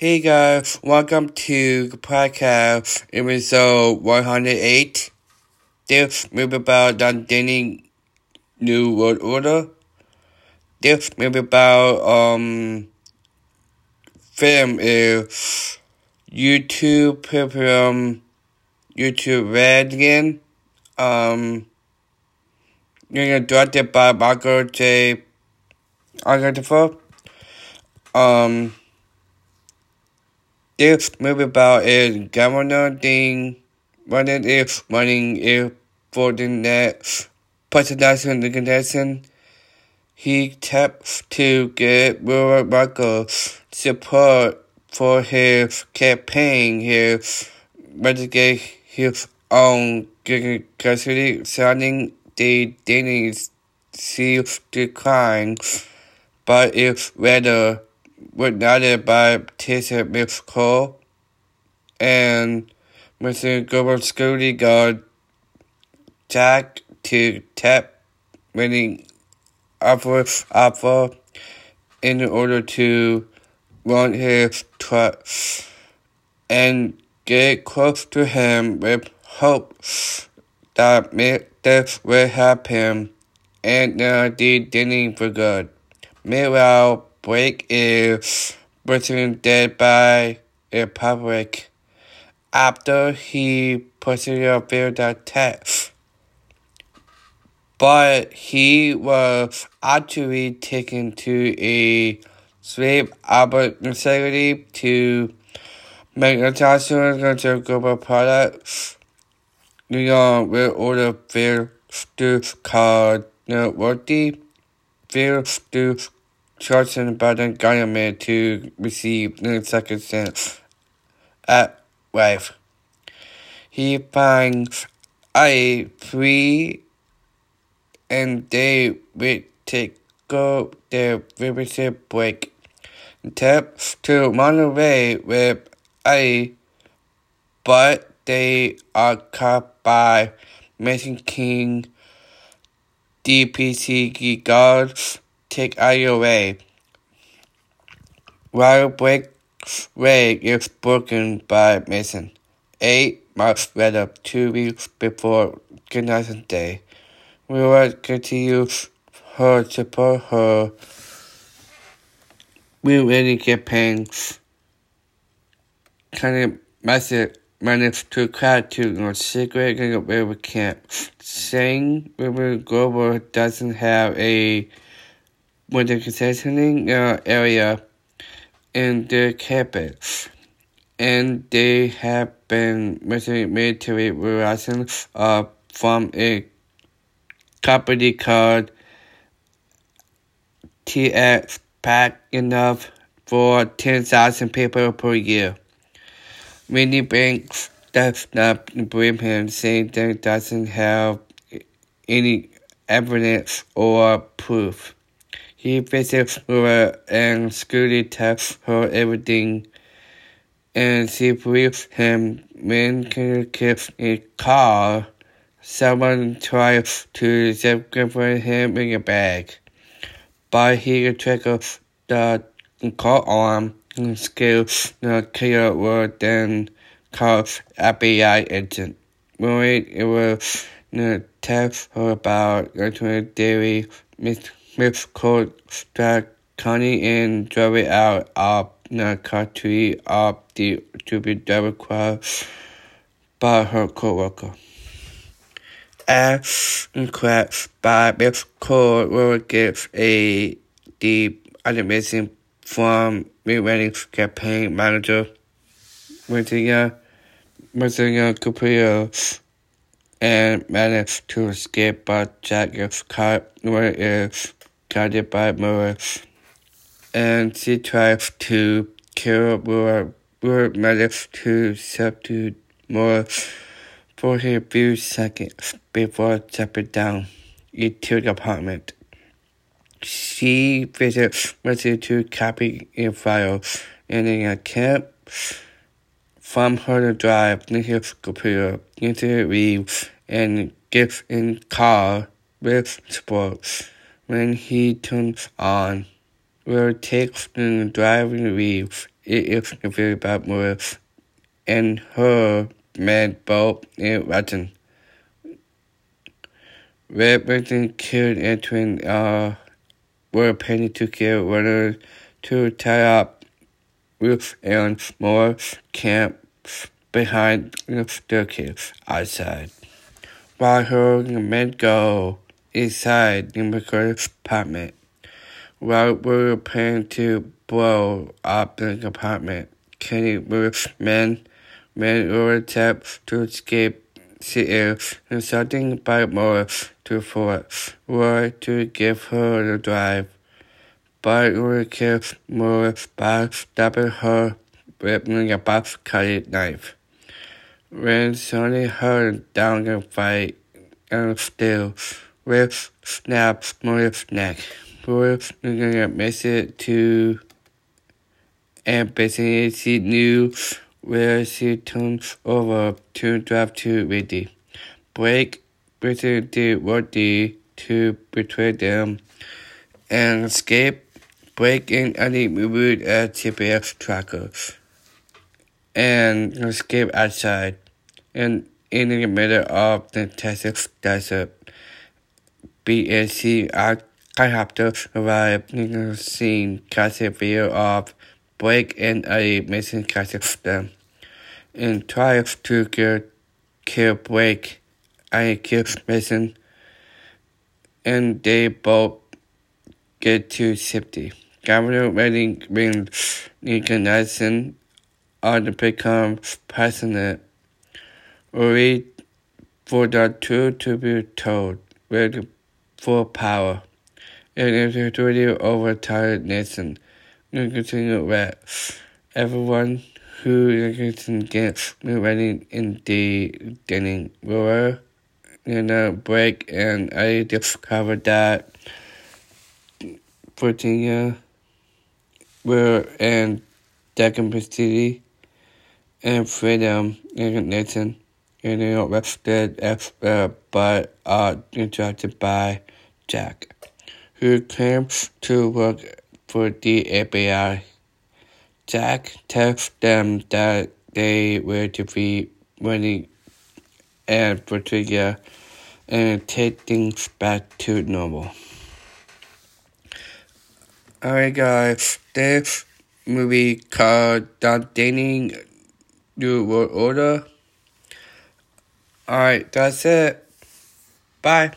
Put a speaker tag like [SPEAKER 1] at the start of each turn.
[SPEAKER 1] Hey guys, welcome to the podcast episode 108. This movie about the Danny New World Order. This movie about um film is YouTube from YouTube Red again. Um directed by Michael J. Arthur. Um this movie about is governor thing running is running is for the next presidential contestant. He taps to get rural Michael support for his campaign. His mitigate his own custody signing the Danish sea decline, but it's rather was nodded by Tessa Miss Cole and Mr. Global Security Guard Jack to tap winning offer offer in order to run his truck and get close to him with hope that this will happen and uh, they didn't for good. Meanwhile, Blake is written dead by a public after he persevered that test. But he was actually taken to a slave Albert facility to make a adjustments to global products. New York will order fair to called noteworthy. Fair to Charleston Biden government to receive the second sentence at wife. He finds a free and they will take go their membership break. Tap to Monterey with a but they are caught by Mason King DPC guards take your way. While break leg is broken by Mason. Eight months later, two weeks before Goodnight Day, we will continue her to support her. We really get pain. Kind of message managed to crack to a secret where we can't. Saying River Global doesn't have a with the concessioning uh, area in the campus, and they have been military relations uh, from a company called TX Pack enough for 10,000 people per year. Many banks does not believe him, saying that doesn't have any evidence or proof. He visits her and Scooty tells her everything, and she believes him when he gets a car. Someone tries to separate him in a bag, but he triggers the car arm and skills the killer word then calls FBI agent. When it was the text her about the dairy Miss called the county and it out of country of the to be crossed by her co-worker. As inquest by Miss Cole will give a deep animation from Midway campaign manager Virginia Virginia Caprio and managed to escape but Jack is caught where is guarded by Morris and she tries to kill Moore. Moore manages to subdue Morris for a few seconds before jumping down into the apartment. She visits Mercy to copy a file and in a camp from her drive his computer into reef and gets in car with sports. When he turns on, will take the driving reef it is very bad more and her man both in. Red Britain killed twin uh were planning to kill runners to tie up Ruth and more camp behind the staircase outside. While her men go inside the McCurdy's apartment. While we were planning to blow up the apartment, Kenny moved men, men were attempts to escape air and something by more to Fort were to give her the drive. But we were killed more by stabbing her with a box cutting knife. When Sonny heard down the fight and still with snap Maurice's neck. Maurice makes it to and basically she knew where she turned over to drive to Ready. Blake basically they to betray them and escape. Blake and Eddie moved a GPS tracker and escape outside and in the middle of the Texas desert. BSC helicopter arrived in the scene, catching video of Blake and a missing Kazakhstan. and try to kill, kill Blake, I kill Mason, and they both get to safety. Governor Redding brings Nelson on to become president. Worried for the truth to be told, ready for power. And if it's really overtired nation, continue that everyone who can get ready in the beginning. Will in a break and I discovered that Virginia were in democracy and freedom. In nation and they arrested after uh, but are interrupted by Jack, who claims to work for the FBI. Jack tells them that they were to be running and Virginia and take things back to normal. Alright guys, this movie called Dating New World Order. Alright, that's it. Bye.